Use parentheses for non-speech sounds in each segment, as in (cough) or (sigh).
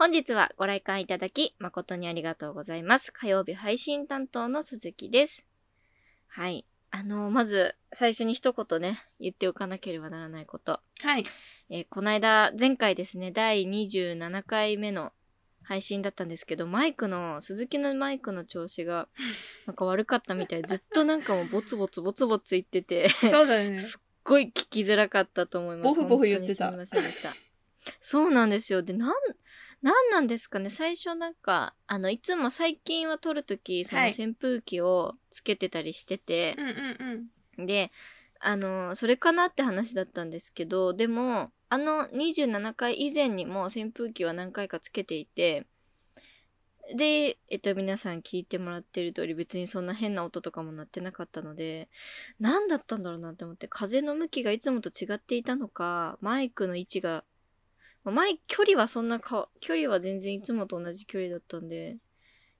本日はご来館いただき誠にありがとうございます。火曜日配信担当の鈴木です。はい。あの、まず、最初に一言ね、言っておかなければならないこと。はい。えーこの間、前回ですね、第27回目の配信だったんですけど、マイクの、鈴木のマイクの調子が、(laughs) なんか悪かったみたいで、ずっとなんかもうボツボツボツボツ言ってて、そうだね。すっごい聞きづらかったと思います。ボフボフ言ってたすみませんでした。そうなんですよ。で、なん、なんなんですかね？最初なんか、あの、いつも最近は撮るとき、そのはい。扇風機をつけてたりしてて。う、んうんうん。で、あの、それかなって話だったんですけど、でも、あの27回以前にも扇風機は何回かつけていて、で、えっと、皆さん聞いてもらってる通り別にそんな変な音とかも鳴ってなかったので、何だったんだろうなって思って、風の向きがいつもと違っていたのか、マイクの位置が、まあマイク、距離はそんなか、距離は全然いつもと同じ距離だったんで、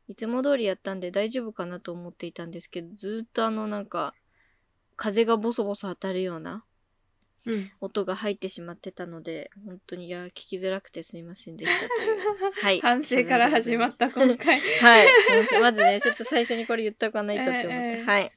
いつも通りやったんで大丈夫かなと思っていたんですけど、ずっとあのなんか、風がボソボソ当たるようなうん。音が入ってしまってたので、本当にいや、聞きづらくてすいませんでしたという。(laughs) はい。反省から始まった今回。(laughs) はい。まずね、ちょっと最初にこれ言っておかないとって思って。ええはい。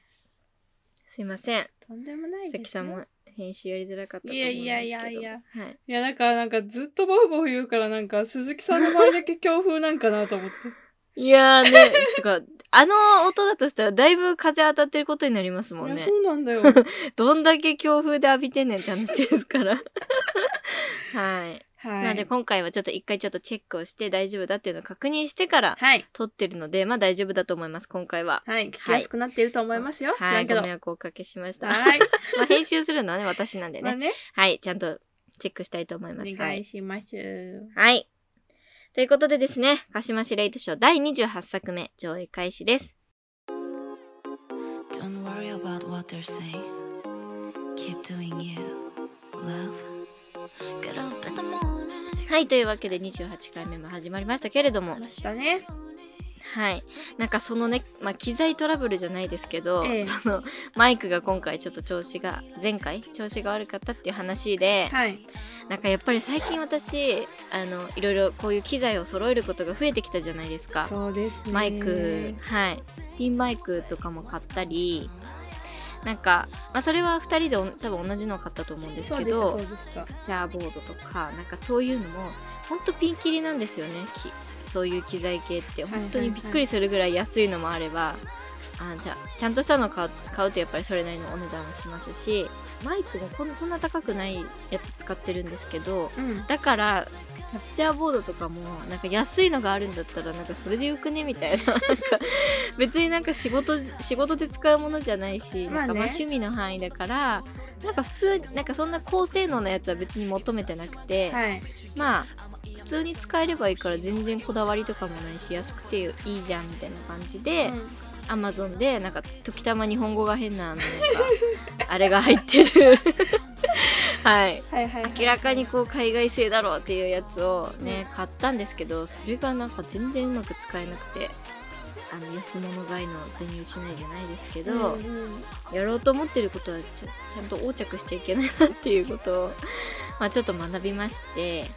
すいません。とんでもないです、ね。関さんも編集やりづらかったと思いうんですけど。やいやいやいや。はい。いや、だからなんかずっとボフボフ言うからなんか鈴木さんの周りだけ強風なんかなと思って。いやーね、(laughs) とか、あの音だとしたらだいぶ風当たってることになりますもんね。そうなんだよ。(laughs) どんだけ強風で浴びてんねんって話ですから。(laughs) はい。はい。なので今回はちょっと一回ちょっとチェックをして大丈夫だっていうのを確認してからはい。撮ってるので、まあ大丈夫だと思います、今回は。はい。聞きやすくなっていると思いますよ。知はい。ご迷惑をおかけしました。はい。(laughs) まあ編集するのはね、私なんでね。まあね、はい、ちゃんとチェックしたいと思いおます。は願いい。します。はい。ということでですね、鹿島市レイトショー第28作目、上映開始です。Don't worry about what they're saying. Keep doing you, love. はい、というわけで28回目も始まりましたけれども、ましたね。はい。なんかそのね、まあ、機材トラブルじゃないですけど、ええその、マイクが今回ちょっと調子が、前回調子が悪かったっていう話で、はい。なんかやっぱり最近私、あの、いろいろこういう機材を揃えることが増えてきたじゃないですか。そうですね。マイク、はい。ピンマイクとかも買ったり、なんか、まあ、それは2人でお多分同じのを買ったと思うんですけど。ジャーボードとか、なんかそういうのも、ほんとピンキリなんですよね。きそういう機材系って。はいはい本当にびっくりするぐらい安いのもあれば、あじゃあ、ちゃんとしたの買う買うとやっぱりそれなりのお値段はしますし、マイクもこんそんな高くないやつ使ってるんですけど、うん。だから、キャプチャーボードとかも、なんか安いのがあるんだったら、なんかそれでよくね？みたいな。(laughs) なんか、別になんか仕事、仕事で使うものじゃないし、まあねなんかまあ趣味の範囲だから、なんか普通、なんかそんな高性能なやつは別に求めてなくて、はい。まあ、普通に使えればいいから全然こだわりとかもないし、安くていいじゃんみたいな感じで、うんアマゾンで、なんか時たま日本語が変な、なんか、あれが入ってる。(laughs) はい。はいはいはい。明らかにこう海外製だろうっていうやつをね、買ったんですけどそれがなんか全然うまく使えなくてあの安物買いの銭失いじゃないですけど、うんうんやろうと思ってることはちゃちゃんと横着しちゃいけないなっていうことを、まあ、ちょっと学びまして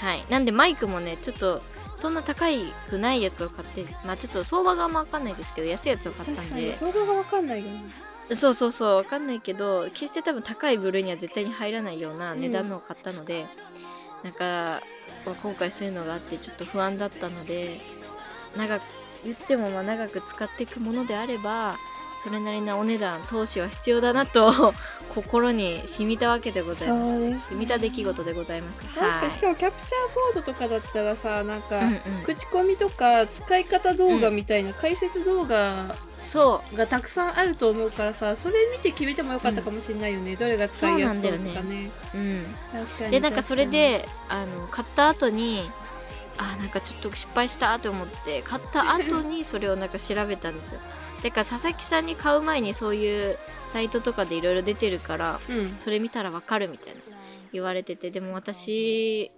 はいなんでマイクもねちょっとそんな高いくないやつを買ってまあちょっと相場があんま分かんないですけど安いやつを買った確かに、んで相場がわかんないよね。そうそうそうわかんないけど決して多分高い部類には絶対に入らないような値段のを買ったので、なんかまあ今回そういうのがあってちょっと不安だったので長く言ってもまあ長く使っていくものであればそれなりのお値段投資は必要だなと心に染みたわけでございます。そうです、染みた出来事でございました。確かに、しはかもキャプチャーボードとかだったらさ、なんか、い、うん。うん、口コミとか使い方動画みたいな解説動画そう。がたくさんあると思うからさそれ見て決めてもよかったかもしれないよね、どれが使いやすそうとかそうなんだね。うん。確かに。でなんかそれであの買った後にあなんかちょっと失敗したと思って買った後にそれをなんか調べたんですよだから佐々木さんに買う前にそういうサイトとかでいろいろ出てるからうん。それ見たらわかるみたいな言われてて。でも私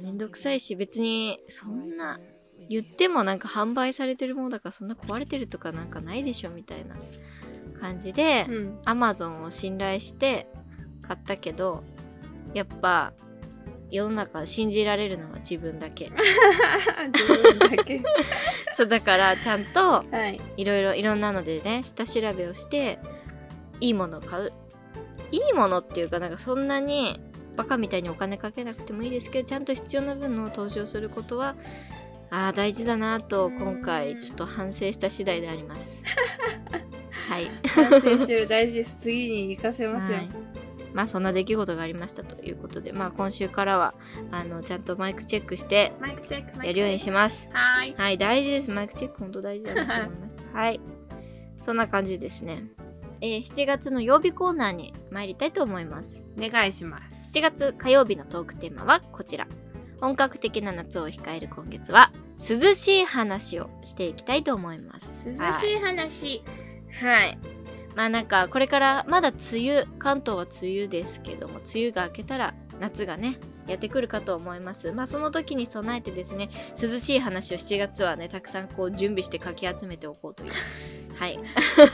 めんどくさいし別にそんな言ってもなんか販売されてるものだからそんな壊れてるとかなんかないでしょみたいな感じで、うん。アマゾンを信頼して買ったけどやっぱ世の中信じられるのは自分だけ自分だけ。(laughs) そうだからちゃんとはい。いろいろいろんなのでね下調べをしていいものを買ういいものっていうかなんかそんなにバカみたいにお金かけなくてもいいですけどちゃんと必要な分の投資をすることはああ大事だなと今回ちょっと反省した次第であります (laughs) はい反省してる大事です。次に活かせますよ。はいまあそんな出来事がありましたということでまあ今週からはあのちゃんとマイクチェックしてマイクチェック、やるようにしますはい。はい、大事です。マイクチェック本当大事だなと思いました。(laughs) はい。そんな感じですね。えー7月の曜日コーナーに参りたいと思います。お願いします。7月火曜日のトークテーマはこちら。本格的な夏を控える今月は、涼しい話をしていきたいと思います。涼はいしい話。はい。まあなんかこれからまだ梅雨関東は梅雨ですけども梅雨が明けたら夏がねやってくるかと思います。まあその時に備えてですね涼しい話を7月はねたくさんこう準備してかき集めておこうという (laughs) はい。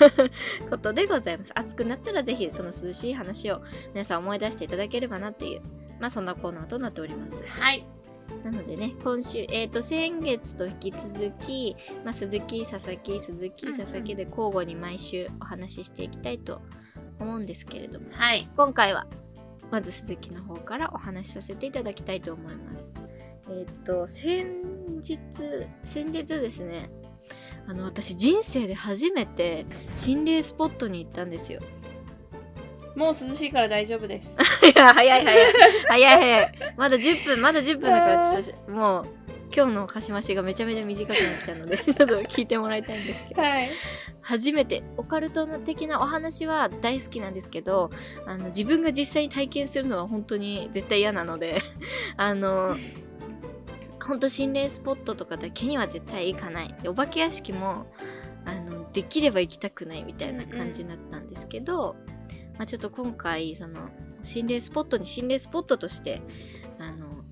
(laughs) ことでございます。暑くなったらぜひその涼しい話を皆さん思い出していただければなっていうまあそんなコーナーとなっております。はい。なのでね、今週、えっ、と、先月と引き続き、まあ、鈴木、佐々木、鈴木、佐々木で交互に毎週お話ししていきたいと思うんですけれども、はい。今回は、まず鈴木の方からお話しさせていただきたいと思います。えっ、と、先日、先日ですね、あの、私人生で初めて心霊スポットに行ったんですよ。もう涼しいから大丈夫です。(laughs) いや、早い早い。早い早い。まだ10分、まだ10分だから、ちょっと、もう、今日のかしましがめちゃめちゃ短くなっちゃうので、(laughs) ちょっと聞いてもらいたいんですけど、はい。初めて、オカルト的なお話は大好きなんですけど、あの、自分が実際に体験するのは本当に絶対嫌なので、(laughs) あの、本当心霊スポットとかだけには絶対行かない。でお化け屋敷も、あの、できれば行きたくないみたいな感じだったんですけど、まあ、ちょっと今回、その、心霊スポットに心霊スポットとして、あの、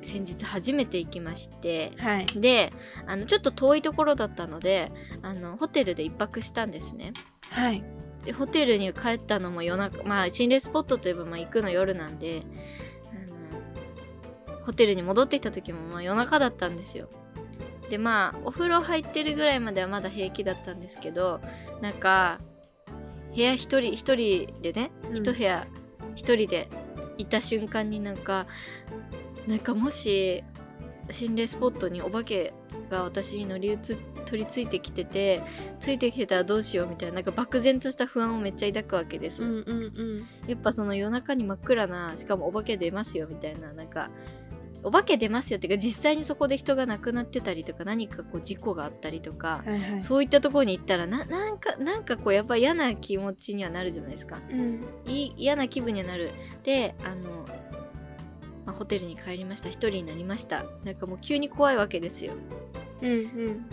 先日初めて行きまして、はい。で、あの、ちょっと遠いところだったので、あの、ホテルで一泊したんですね。はい。でホテルに帰ったのも夜中、まあ、心霊スポットといえば、まあ、行くの夜なんで、あの、ホテルに戻ってきた時も、まあ、夜中だったんですよ。で、まあ、お風呂入ってるぐらいまではまだ平気だったんですけど、なんか、部屋一人、一人でね、うん一部屋一人でいた瞬間になんか、なんかもし、心霊スポットにお化けが私に乗り移っ取り付いてきててついてきてたらどうしようみたいななんか漠然とした不安をめっちゃ抱くわけです、うんうんうん。やっぱその夜中に真っ暗なしかもお化け出ますよみたいななんかお化け出ますよっていうか実際にそこで人が亡くなってたりとか何かこう事故があったりとか、はいはい。そういったところに行ったらななんかなんかこうやっぱ嫌な気持ちにはなるじゃないですかうん。い嫌な気分にはなるであの、まあ、ホテルに帰りました一人になりましたなんかもう急に怖いわけですようんうん。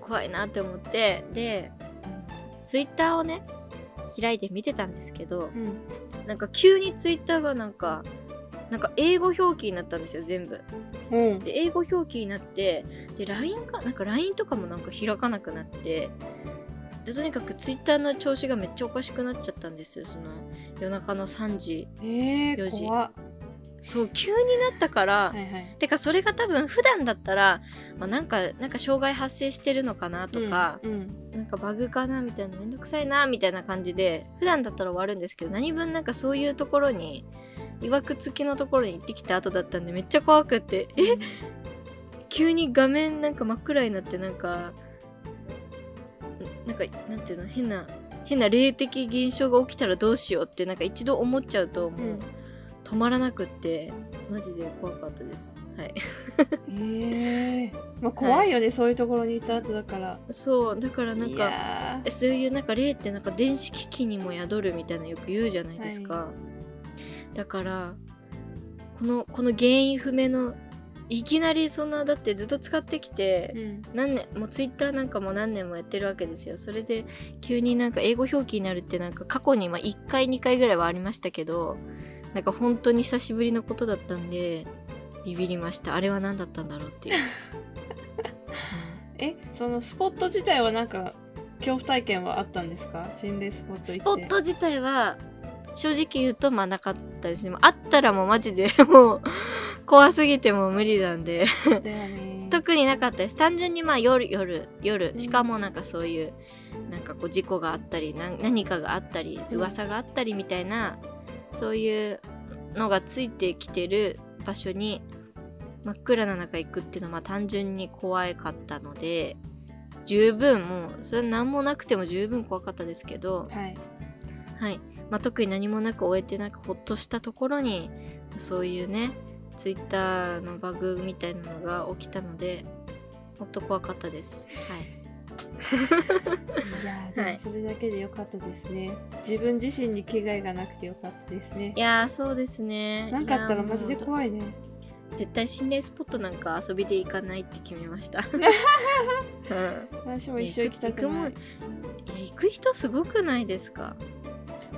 怖いなって思ってでツイッターをね開いて見てたんですけどうん。なんか急にツイッターがなんかなんか英語表記になったんですよ全部うん。で英語表記になってで LINE かなんか LINE とかもなんか開かなくなってでとにかくツイッターの調子がめっちゃおかしくなっちゃったんですよその夜中の3時え4ー、時怖っ。そう急になったから、はいはい。てかそれが多分普段だったら、まあ、なんかなんか障害発生してるのかなとか、うんうん。なんかバグかなみたいなめんどくさいなみたいな感じで普段だったら終わるんですけど何分なんかそういうところにいわくつきのところに行ってきた後だったんでめっちゃ怖くってえ？急に画面なんか真っ暗になってなんかなんかなんていうの？変な変な霊的現象が起きたらどうしようってなんか一度思っちゃうともう、うん。止まらなくってマジで怖かったです。はい。ええ。(laughs) まあ怖いよね、そういうところにいた後だから。そうだからなんいかそういうなんか霊ってなんか電子機器にも宿るみたいなよく言うじゃないですか、だからこのこの原因不明のいきなりそんなだってずっと使ってきてうん。何年もうツイッターなんかも何年もやってるわけですよ。それで急になんか英語表記になるってなんか過去にまあ1回2回ぐらいはありましたけどなんか本当に久しぶりのことだったんでビビりました。あれは何だったんだろうっていう、(laughs) え、そのスポット自体はなんか、恐怖体験はあったんですか？心霊スポット行って。スポット自体は正直言うとまあなかったですね。あったらもうマジで (laughs) もう怖すぎても無理なんで。(laughs) 特になかったです。単純にまあ夜夜夜。うん。しかもなんかそういうなんかこう事故があったりな何かがあったりうん。噂があったりみたいな、そういうのがついてきてる場所に真っ暗な中行くっていうのはまあ単純に怖かったので十分もうそれ何もなくても十分怖かったですけど、はい。はいまあ、特に何もなく終えてなくほっとしたところにそういうねツイッターのバグみたいなのが起きたのでもっと怖かったです。はいいやーで (laughs) はいもそれだけでよかったですね。自分自身に危害がなくてよかったですねい。やーそうですね。なんかあったらマジで怖いね。絶対心霊スポットなんか遊びで行かないって決めました。(laughs) うん私も一緒行きたくない。いや行く人すごくないですか？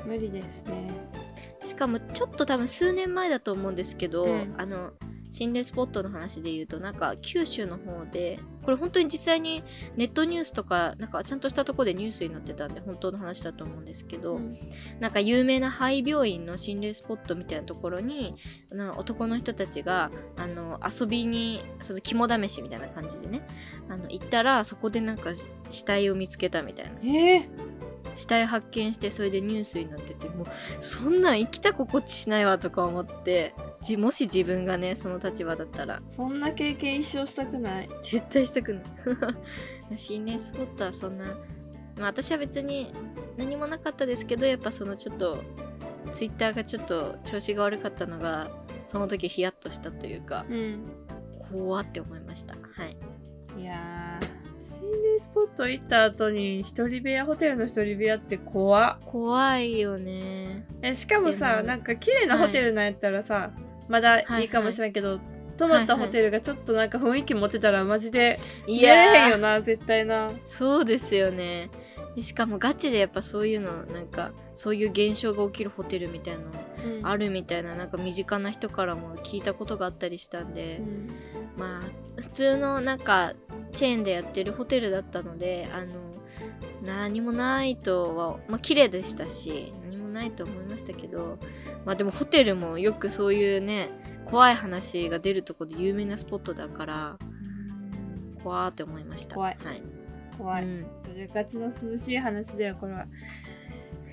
無理ですね。しかもちょっと多分数年前だと思うんですけど、うん。あの心霊スポットの話で言うとなんか九州の方でこれ本当に実際にネットニュースとかなんかちゃんとしたところでニュースになってたんで本当の話だと思うんですけど、うん。なんか有名な廃病院の心霊スポットみたいなところにな男の人たちがあの遊びにその肝試しみたいな感じでねあの行ったらそこでなんか死体を見つけたみたいな。えー、死体発見してそれでニュースになっててもうそんなん生きた心地しないわとか思ってじもし自分がねその立場だったらそんな経験一生したくない。絶対したくない (laughs) 心霊スポットはそんな、まあ、私は別に何もなかったですけどやっぱそのちょっとツイッターがちょっと調子が悪かったのがその時ヒヤッとしたというかうん。怖って思いましたはいいやー。心霊スポット行った後に一人部屋ホテルの一人部屋って怖っ。怖いよね。えしかもでさもなんか綺麗なホテルなんやったらさ、まだいいかもしれんけど、泊まったホテルがちょっとなんか雰囲気持ってたらマジでいやれへんーよな絶対な。そうですよね。でしかもガチでやっぱそういうのなんかそういう現象が起きるホテルみたいなのある、るみたいななんか身近な人からも聞いたことがあったりしたんで、うん。まあ普通のなんかチェーンでやってるホテルだったのであの何もないとはまあ綺麗でしたし何もないと思いましたけどまあでもホテルもよくそういうね怖い話が出るとこで有名なスポットだから怖ーって思いました。怖い。はい、怖い、うん。ガチの涼しい話だよこれは、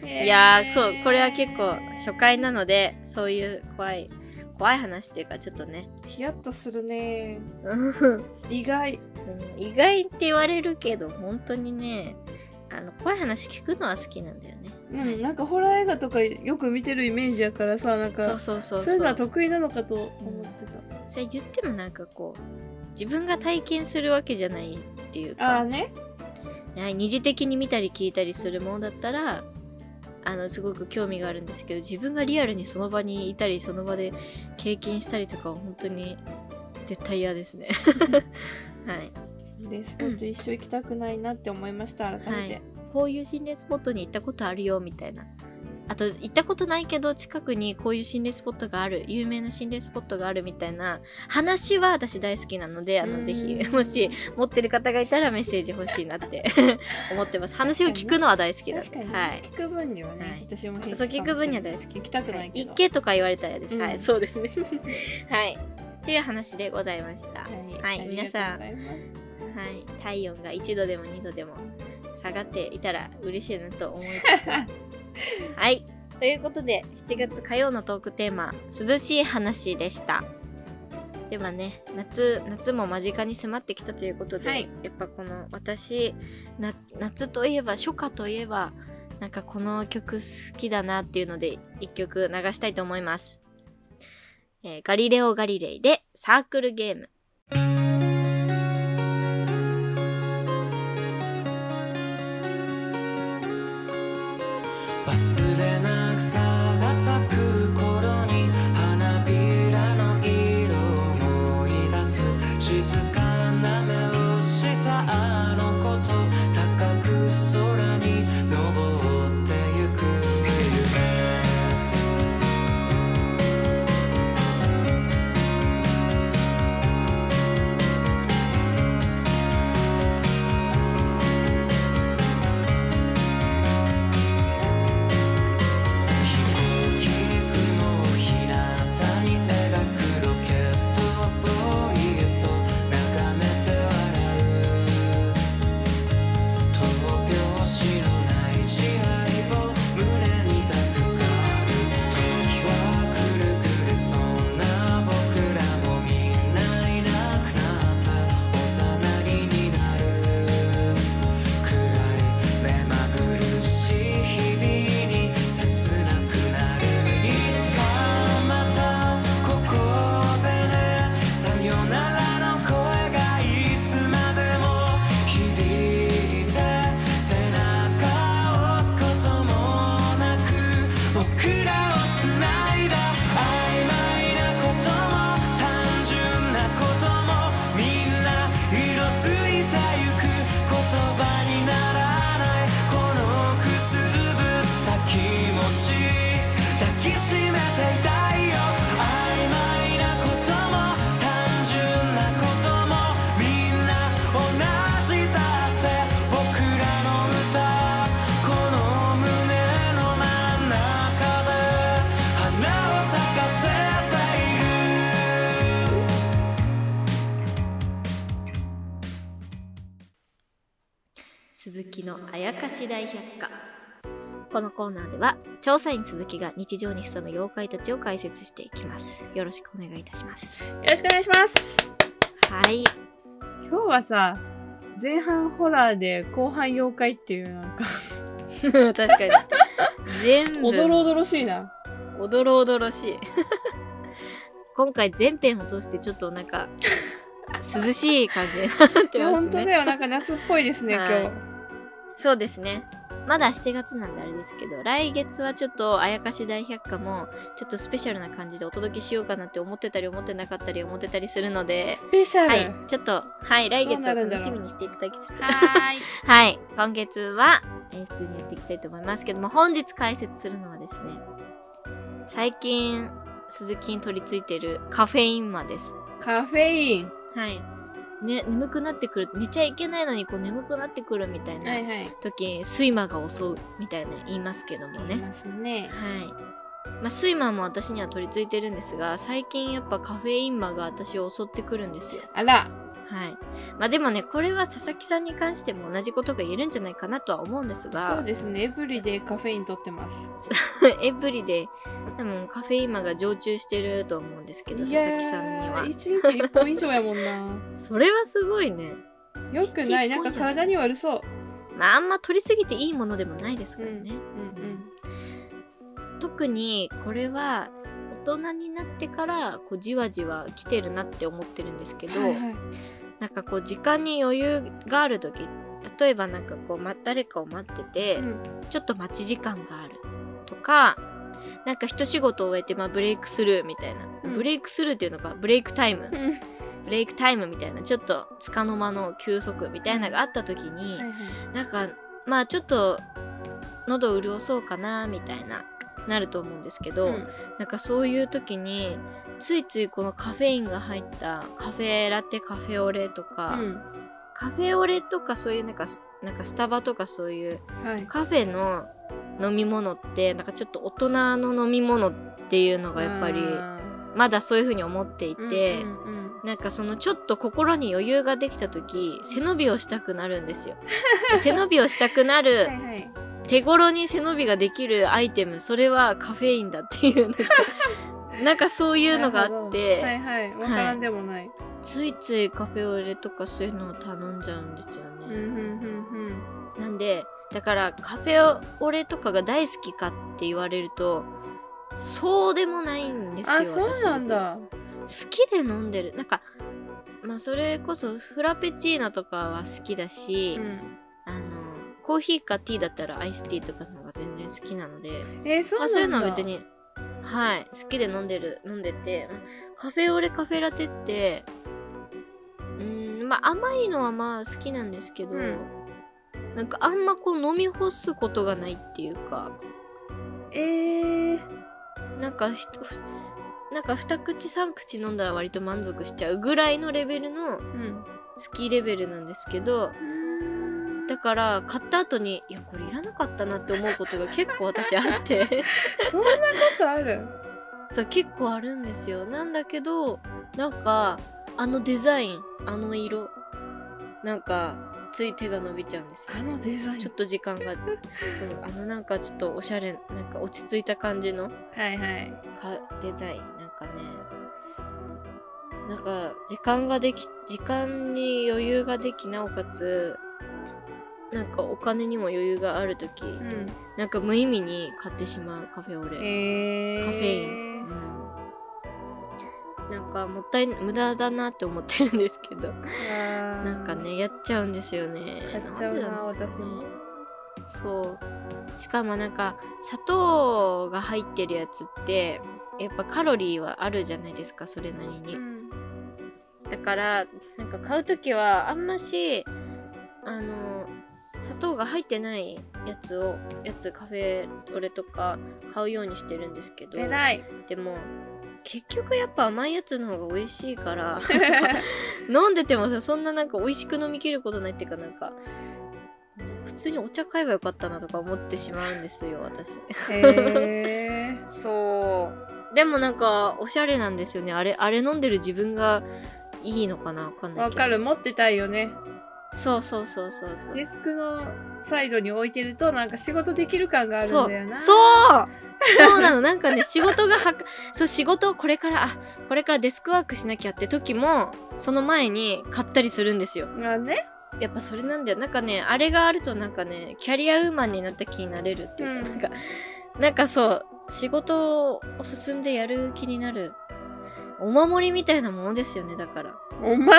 いやー。そうこれは結構初回なのでそういう怖い怖い話っていうかちょっとね。ヒヤッとするね。うん。意外。意外って言われるけど本当にねあの怖い話聞くのは好きなんだよね、うん、なんかホラー映画とかよく見てるイメージやからさなんかそうそうそうそう。いうのは得意なのかと思ってた、それ言ってもなんかこう自分が体験するわけじゃないっていうか。ああね。はい二次的に見たり聞いたりするものだったらあのすごく興味があるんですけど自分がリアルにその場にいたりその場で経験したりとかは本当に絶対嫌ですね。(laughs) はい。心霊スポット一生行きたくないなって思いました改めて、はい。こういう心霊スポットに行ったことあるよみたいなあと行ったことないけど近くにこういう心霊スポットがある有名な心霊スポットがあるみたいな話は私大好きなのであうん。のぜひもし持ってる方がいたらメッセージ欲しいなって (laughs) 思ってます。話を聞くのは大好きなんで確かに、はい。聞く分にはね、はい。私もそう聞く分には大好き。行きたくないけど、行けとか言われたら嫌です、うん。はいそうですね。(laughs) はい。っていう話でございました。ははいい、皆さん。はい、体温が1度でも2度でも下がっていたら嬉しいなと思いつつ (laughs) (laughs) はい。ということで7月火曜のトークテーマ「涼しい話」でした。ではね夏夏も間近に迫ってきたということで、はい。やっぱこの私な夏といえば初夏といえばなんかこの曲好きだなっていうので一曲流したいと思います、えーガリレオ・ガリレイでサークルゲーム木のあやかし大百科。このコーナーでは調査員鈴木が日常に潜む妖怪たちを解説していきます。よろしくお願いいたします。よろしくお願いします。はい。今日はさ前半ホラーで後半妖怪っていうなんか (laughs) 確かに。全部。おどろおどろしいな。おどろおどろしい。今回全編を通してちょっとなんか涼しい感じになっていやますね。本当だよ。なんか夏っぽいですね、はい。今そうですね。まだ7月なんであれですけど来月はちょっとあやかし大百科もちょっとスペシャルな感じでお届けしようかなって思ってたり思ってなかったり思ってたりするの日でスペシャル、はいちょっとはい来月は楽しみにしていただきつつ。はーい。はい。今月は、えー普通にやっていきたいと思います。けども本日解説するのはですね最近鈴木に取り付いてるカフェインマです。カフェイン。はいね眠くなってくる寝ちゃいけないのにこう眠くなってくるみたいなはいはい。時睡魔が襲うみたいな言いますけどもね。ね。はい。まあ睡魔も私には取り付いてるんですが最近やっぱカフェイン魔が私を襲ってくるんですよ。あらはい。まあでもねこれは佐々木さんに関しても同じことが言えるんじゃないかなとは思うんですが。そうですね。エブリデイカフェイン取ってます。(laughs) エブリででもカフェイン魔が常駐してると思うんですけど佐々木さんには。一日一本以上やもんな。(laughs) それはすごいね。よくない。なんか体に悪そう。まああんま取りすぎていいものでもないですからね、うん特にこれは大人になってからこうじわじわ来てるなって思ってるんですけど、うんはいはいなんかこう時間に余裕がある時例えばなんかこう、ま、誰かを待ってて、うん。ちょっと待ち時間があるとかなんか一仕事を終えて、まあ、ブレイクスルーみたいな、うん。ブレイクスルーっていうのかブレイクタイム、うん。ブレイクタイムみたいなちょっと束の間の休息みたいなのがあった時に、なんかまあちょっと喉潤そうかなみたいななると思うんですけど、うん。なんかそういう時についついこのカフェインが入ったカフェラテカフェオレとか、うん。カフェオレとかそういうなんかスなんかスタバとかそういうはい。カフェの飲み物ってなんかちょっと大人の飲み物っていうのがやっぱりあまだそういう風に思っていーて、うんうんうんなんかそのちょっと心に余裕ができた時背伸びをしたくなるんですよ。で (laughs) 背伸びをしたくなるはいはい。手頃に背伸びができるアイテムそれはカフェインだっていうなんかそういうのがあって、ど。はいはい。わからんでもない、ついついカフェオレとかそういうのを頼んじゃうんですよね。うんうんうんなんでだからカフェオレとかが大好きかって言われるとそうでもないんですよ。あそうなん私だ好きで飲んでる。なんかまあそれこそフラペチーノとかは好きだし、うん。あのコーヒーかティーだったらアイスティーとかの方が全然好きなのでえー、そうなんだ、まあ、そういうのは別にはい。好きで飲んでる飲んでて。カフェオレカフェラテってうーんまあ甘いのはまあ好きなんですけど、うん。なんかあんまこう飲み干すことがないっていうか。えー、なんかひとふなんか二口三口飲んだら割と満足しちゃうぐらいのレベルのうん。好きレベルなんですけどだから買った後にいやこれいらなかったなって思うことが結構私あって。(laughs) そんなことある？そう結構あるんですよ。なんだけどなんかあのデザインあの色なんかつい手が伸びちゃうんですよ。あのデザイン。ちょっと時間がそうあのなんかちょっとおしゃれなんか落ち着いた感じのはいはい。かデザインなんかね。なんか時間ができ時間に余裕ができなおかつなんかお金にも余裕がある時、うん。なんか無意味に買ってしまうカフェオレ、えー、カフェイン、うん、なんかもったい無駄だなって思ってるんですけど。ななんかねやっちゃうんですよね。買っちゃうなんでね。私も。そう。しかもなんか砂糖が入ってるやつってやっぱカロリーはあるじゃないですかそれなりに。うん。だからなんか買う時はあんましあの砂糖が入ってないやつをやつカフェオレとか買うようにしてるんですけど偉い。でも結局やっぱ甘いやつの方が美味しいから (laughs) 飲んでてもさそんななんか美味しく飲みきることないっていうかなんか普通にお茶買えばよかったなとか思ってしまうんですよ私。へえ (laughs) そう。でもなんかおしゃれなんですよね。あれあれ飲んでる自分がいいのかな？わかんないけど。わかる。持ってたいよねそうそうそうそうそう。デスクのサイドに置いてるとなんか仕事できる感があるんだよな。そう。そうなの。なんかね仕事がはか (laughs) そう仕事をこれからあこれからデスクワークしなきゃって時もその前に買ったりするんですよ。まあね。やっぱそれなんだよ。なんかねあれがあるとなんかねキャリアウーマンになった気になれるっていうか、うん。なんかなんかそう仕事を進んでやる気になるお守りみたいなものですよねだから。お守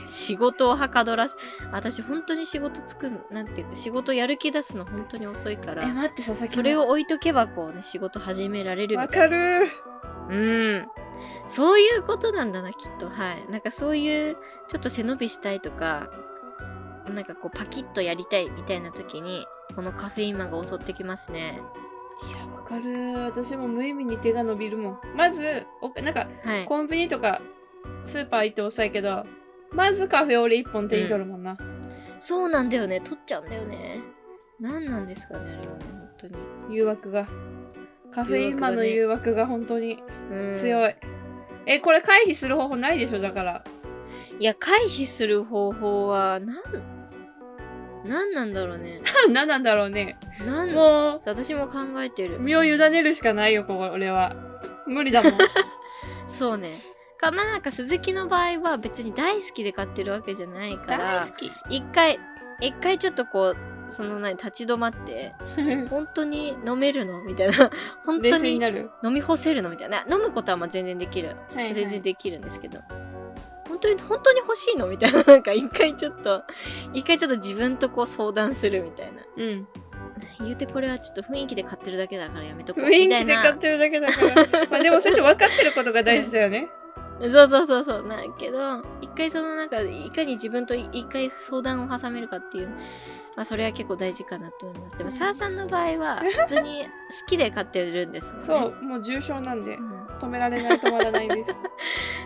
り？仕事をはかどらす私本当に仕事つくんなんていうか仕事やる気出すの本当に遅いから。え待って佐々木。それを置いとけばこうね仕事始められるみわたいな。かる。うん。そういうことなんだなきっと。はい。なんかそういうちょっと背伸びしたいとかなんかこうパキッとやりたいみたいな時にこのカフェインマンが襲ってきますね。いやわかる。私も無意味に手が伸びるもん。まずおなんかはい。コンビニとかスーパー行って遅いけどまずカフェオレ1本手に取るもんな、そうなんだよね。取っちゃうんだよね。何なんですかねあれはね本当に。誘惑が。カフェインマンの誘惑が本当にうん。強い、えこれ回避する方法ないでしょだから。いや回避する方法はなん (laughs) 何なんだろうね。何なんだろうね。なんもそう私も考えてる。う身を委ねるしかないよこれは。無理だもん。(laughs) そうね。かまあなんか鈴木の場合は別に大好きで買ってるわけじゃないから。大好き。一回一回ちょっとこうその何立ち止まって (laughs) 本当に飲めるのみたいな。本冷当に飲み干せるのみたいな。飲むことはまあ全然できる。はいはい。全然できるんですけど。本当に本当に欲しいの？みたいな。(laughs) なんか一回ちょっと一回ちょっと自分とこう相談するみたいな。うん。言うてこれはちょっと雰囲気で買ってるだけだからやめとこう。雰囲みたいな。気で買ってるだけだから。まあでもそうやって分かってることが大事だよねそうそうそうそうなけど一回そのなんかいかに自分と一回相談を挟めるかっていうまあそれは結構大事かなと思います。でもさあさんの場合は普通に好きで買ってるんですもんね。そうもう重症なんでうん。止められない止まらないです。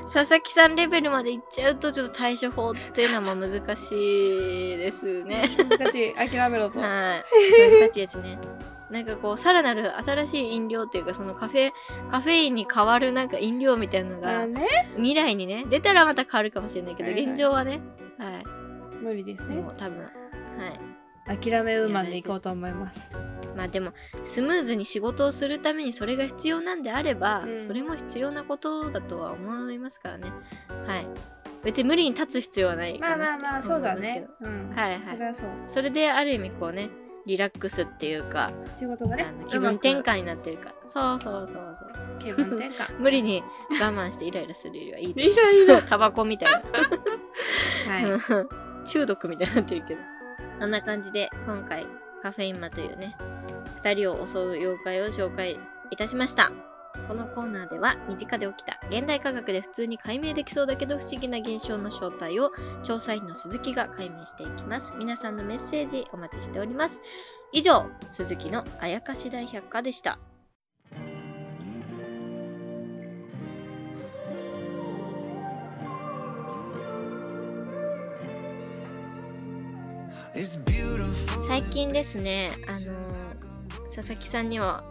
(laughs) 佐々木さんレベルまでいっちゃうとちょっと対処法っていうのはまあ難しいですね。たち諦めろと。はい。難しいですねなんかこうさらなる新しい飲料っていうかそのカフェカフェインに代わるなんか飲料みたいなのがまあね。未来にね出たらまた変わるかもしれないけどはいはい。現状はねはい。無理ですね。もう多分はい。諦めウーマンで行こうと思います。まあでもスムーズに仕事をするためにそれが必要なんであれば、うん。それも必要なことだとは思いますからね。はい。別に無理に立つ必要はないまあまあまあそうだね。どうん。はいはい。それはそう。それである意味こうねリラックスっていうか、仕事がねあの気分転換になってるから。そうそうそうそう。気分転換。無理に我慢してイライラするよりはいいとイライラ。(laughs) タバコみたいな。(laughs) はい。う (laughs) ん中毒みたいになってるけど。あんな感じで今回カフェインマというね、二人を襲う妖怪を紹介いたしました。このコーナーでは身近で起きた現代科学で普通に解明できそうだけど不思議な現象の正体を調査員の鈴木が解明していきます。皆さんのメッセージお待ちしております。以上、鈴木のあやかし大百科でした。最近ですね、あのー佐々木さんには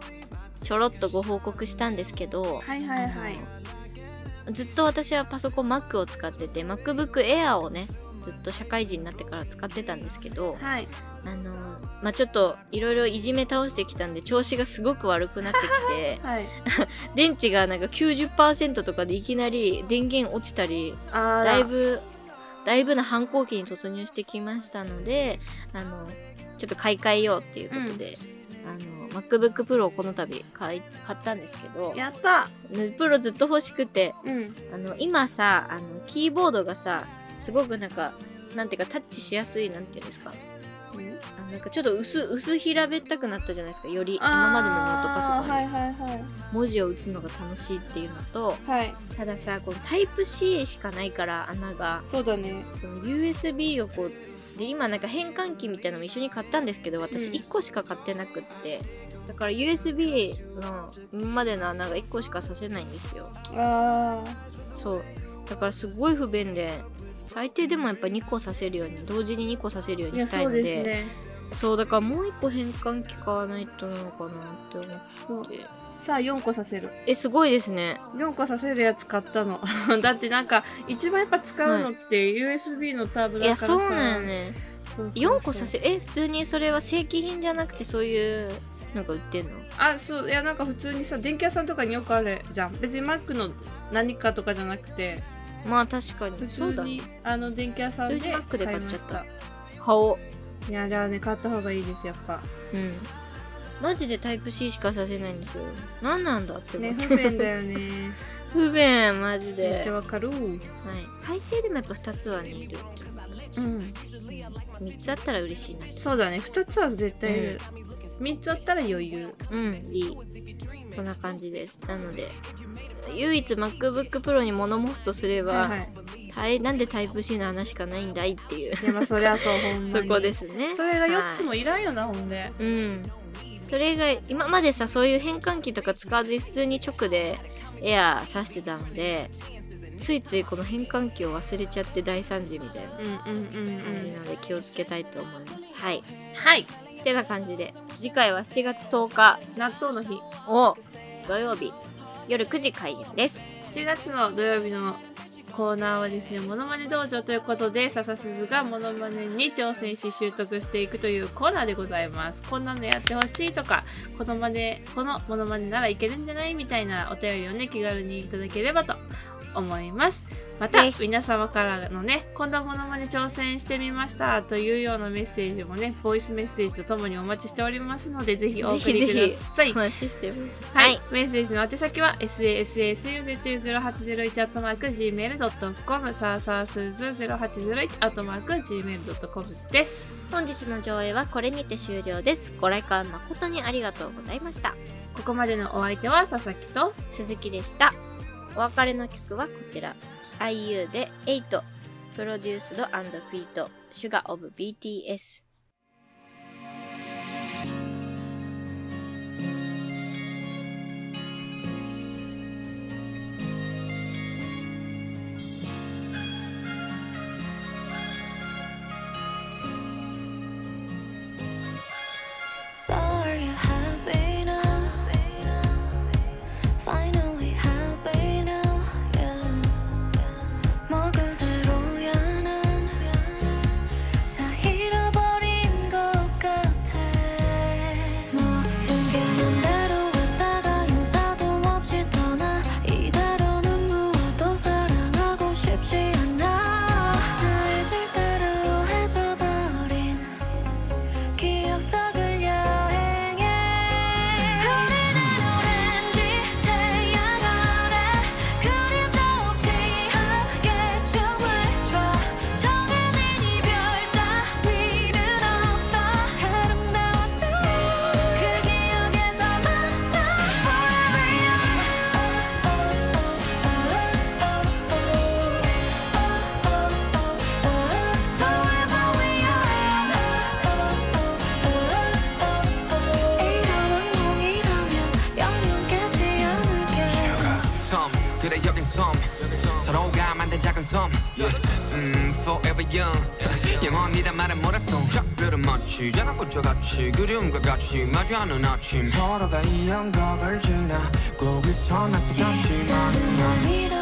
ちょろっとご報告したんですけど、はいはいはい。ずっと私はパソコン Mac を使ってて MacBook Air をねずっと社会人になってから使ってたんですけどはい。あのまあちょっといろいろいじめ倒してきたんで調子がすごく悪くなってきて (laughs) はい。電池がなんか90%とかでいきなり電源落ちたりだいぶだいぶな反抗期に突入してきましたのであのちょっと買い替えようっていうことで、あの MacBook Pro をこの度買い買ったんですけどやった。プロずっと欲しくてうん。あの今さあのキーボードがさすごくなんかなんていうかタッチしやすいなんていうんですか。あなんかちょっと薄薄平べったくなったじゃないですかより今までのノートパソコンはでいはいはい。文字を打つのが楽しいっていうのとはい。たださこのタイプ C しかないから穴が。そうだね。その USB をこうで今なんか変換器みたいなのも一緒に買ったんですけど私うん。1個しか買ってなくって、だから USB の今までの穴が1個しかさせないんですよ。あそう。だからすごい不便で最低でもやっぱ2個させるように同時に2個させるようにしたいので。そうだからもう1個変換器買わないとなのかなって思ってさあ4個させる。えすごいですね。4個させるやつ買ったの。(laughs) だってなんか一番やっぱ使うのって USB のタブいだからさ。やそうなんよね。そうそうそう。4個させえ普通にそれは正規品じゃなくてそういうのが売ってんの？あそういやなんか普通にさ電気屋さんとかによくあるじゃん。別に Mac の何かとかじゃなくて。まあ確かに。普通にあの電気屋さんで普通に Mac で買っちゃった。買いま買おう。いやあれはね買った方がいいですやっぱ。うんマジでタイプ C しかさせないんですよ。何なんだって思ねって。不便だよね。(laughs) 不便マジで。めっちゃわかる。はい、最低でもやっぱ2つはねいるうん。3つあったら嬉しいなそうだね。2つは絶対いる、3つあったら余裕。うんいい。そんな感じです。なので唯一 MacBook Pro に物申すとすれば、はいはい。なんでタイプ C の話しかないんだいっていう。でもそりゃそうほんまに。(laughs) そこですね。それが4つはもいらんよな、ほんで。いうんそれが今までさそういう変換器とか使わずに普通に直でエアーさしてたのでついついこの変換器を忘れちゃって大惨事みたいな感じなので気をつけたいと思います、はい。はい。てな感じで次回は7月10日納豆の日を土曜日夜9時開演です。7月の土曜日のコーナーはですね、ものまね道場ということで、笹鈴がものまねに挑戦し習得していくというコーナーでございます。こんなのやってほしいとか、このマネ、このモノマネならいけるんじゃない？みたいなお便りをね、気軽にいただければと思います。また皆様からのね、こんなモノマネ挑戦してみましたというようなメッセージもね、ボイスメッセージとともにお待ちしておりますので、ぜひお送りください。お待ちしてますはい、メッセージの宛先は sasasuzu0801-gmail.com さあさあすず 0801-gmail.com です。本日の上映はこれにて終了ですご来館誠にありがとうございましたここまでのお相手は佐々木と、鈴木でしたお別れの曲はこちら IU で8プロデュースドフィートシュガーオブ BTS 같이 그리움과 같이 마주하는 아침. 서로가 이 영겁을 지나 거기서 나서 다시 만나. 믿어